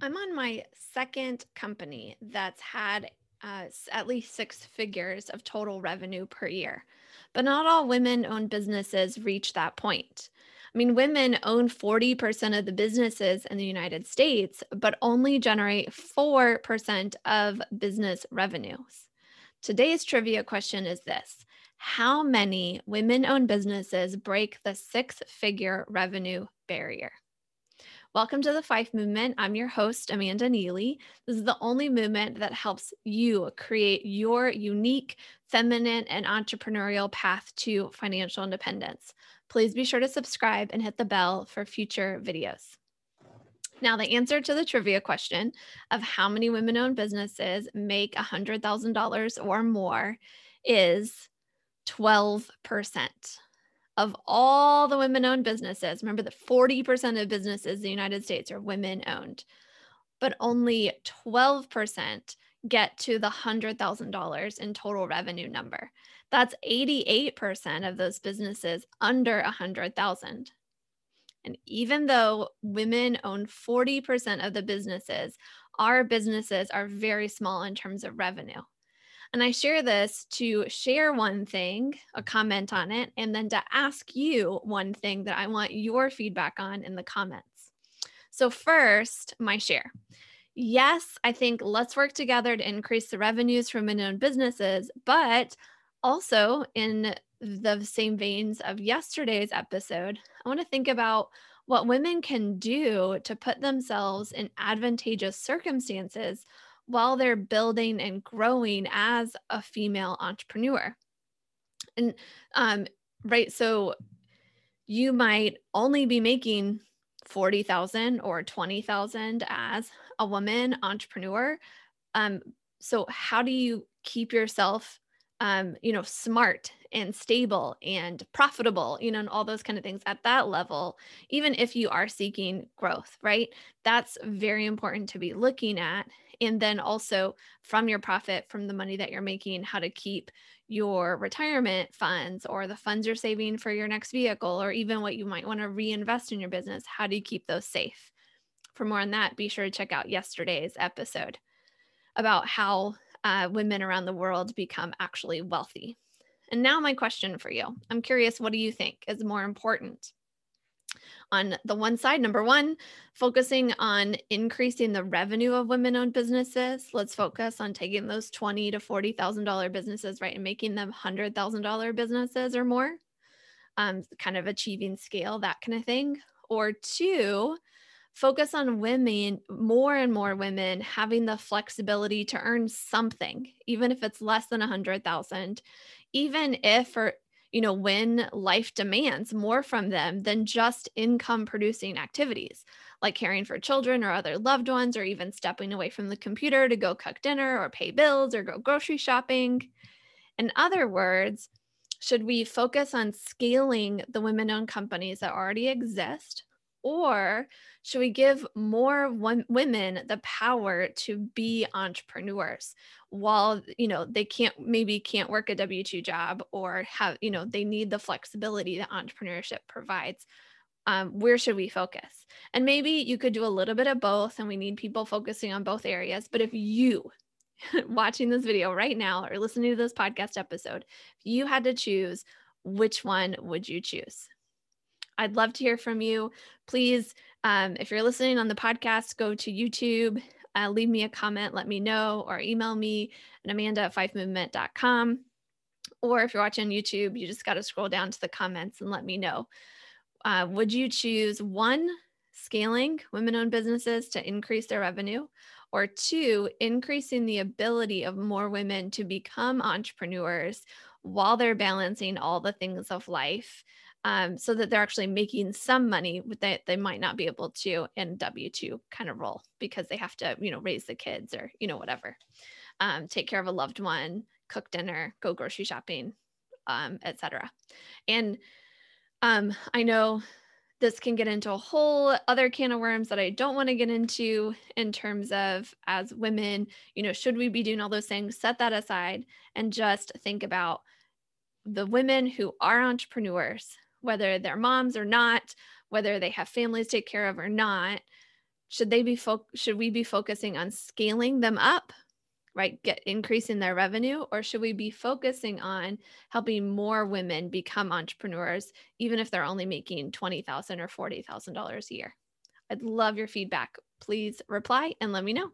I'm on my second company that's had uh, at least six figures of total revenue per year. But not all women owned businesses reach that point. I mean, women own 40% of the businesses in the United States, but only generate 4% of business revenues. Today's trivia question is this How many women owned businesses break the six figure revenue barrier? Welcome to the Fife Movement. I'm your host, Amanda Neely. This is the only movement that helps you create your unique, feminine, and entrepreneurial path to financial independence. Please be sure to subscribe and hit the bell for future videos. Now, the answer to the trivia question of how many women owned businesses make $100,000 or more is 12% of all the women owned businesses, remember that 40% of businesses in the United States are women owned, but only 12% get to the $100,000 in total revenue number. That's 88% of those businesses under 100,000. And even though women own 40% of the businesses, our businesses are very small in terms of revenue. And I share this to share one thing, a comment on it, and then to ask you one thing that I want your feedback on in the comments. So, first, my share. Yes, I think let's work together to increase the revenues from women owned businesses, but also in the same veins of yesterday's episode, I want to think about what women can do to put themselves in advantageous circumstances while they're building and growing as a female entrepreneur. And um, right, so you might only be making 40,000 or 20,000 as a woman entrepreneur. Um, so how do you keep yourself um, you know, smart and stable and profitable, you know, and all those kind of things at that level, even if you are seeking growth, right? That's very important to be looking at and then also from your profit from the money that you're making how to keep your retirement funds or the funds you're saving for your next vehicle or even what you might want to reinvest in your business. How do you keep those safe? For more on that be sure to check out yesterday's episode about how uh, women around the world become actually wealthy. And now my question for you. I'm curious what do you think is more important on the one side, number one, focusing on increasing the revenue of women-owned businesses. Let's focus on taking those twenty to forty thousand dollar businesses, right, and making them hundred thousand dollar businesses or more. Um, kind of achieving scale, that kind of thing. Or two, focus on women, more and more women having the flexibility to earn something, even if it's less than a hundred thousand, even if or you know, when life demands more from them than just income producing activities like caring for children or other loved ones, or even stepping away from the computer to go cook dinner or pay bills or go grocery shopping. In other words, should we focus on scaling the women owned companies that already exist? Or should we give more women the power to be entrepreneurs while you know they can't maybe can't work a w2 job or have you know they need the flexibility that entrepreneurship provides? Um, where should we focus? And maybe you could do a little bit of both and we need people focusing on both areas but if you watching this video right now or listening to this podcast episode if you had to choose which one would you choose i'd love to hear from you please um, if you're listening on the podcast go to youtube uh, leave me a comment, let me know, or email me at amanda at fivemovement.com. Or if you're watching YouTube, you just got to scroll down to the comments and let me know. Uh, would you choose one, scaling women owned businesses to increase their revenue? Or two, increasing the ability of more women to become entrepreneurs while they're balancing all the things of life um, so that they're actually making some money that they might not be able to in W two kind of role because they have to you know raise the kids or you know whatever, um, take care of a loved one, cook dinner, go grocery shopping, um, etc. And um, I know this can get into a whole other can of worms that I don't want to get into in terms of as women, you know, should we be doing all those things? Set that aside and just think about the women who are entrepreneurs whether they're moms or not, whether they have families to take care of or not, Should they be fo- should we be focusing on scaling them up, right? Get increasing their revenue or should we be focusing on helping more women become entrepreneurs even if they're only making 20,000 or $40,000 a year? I'd love your feedback. Please reply and let me know.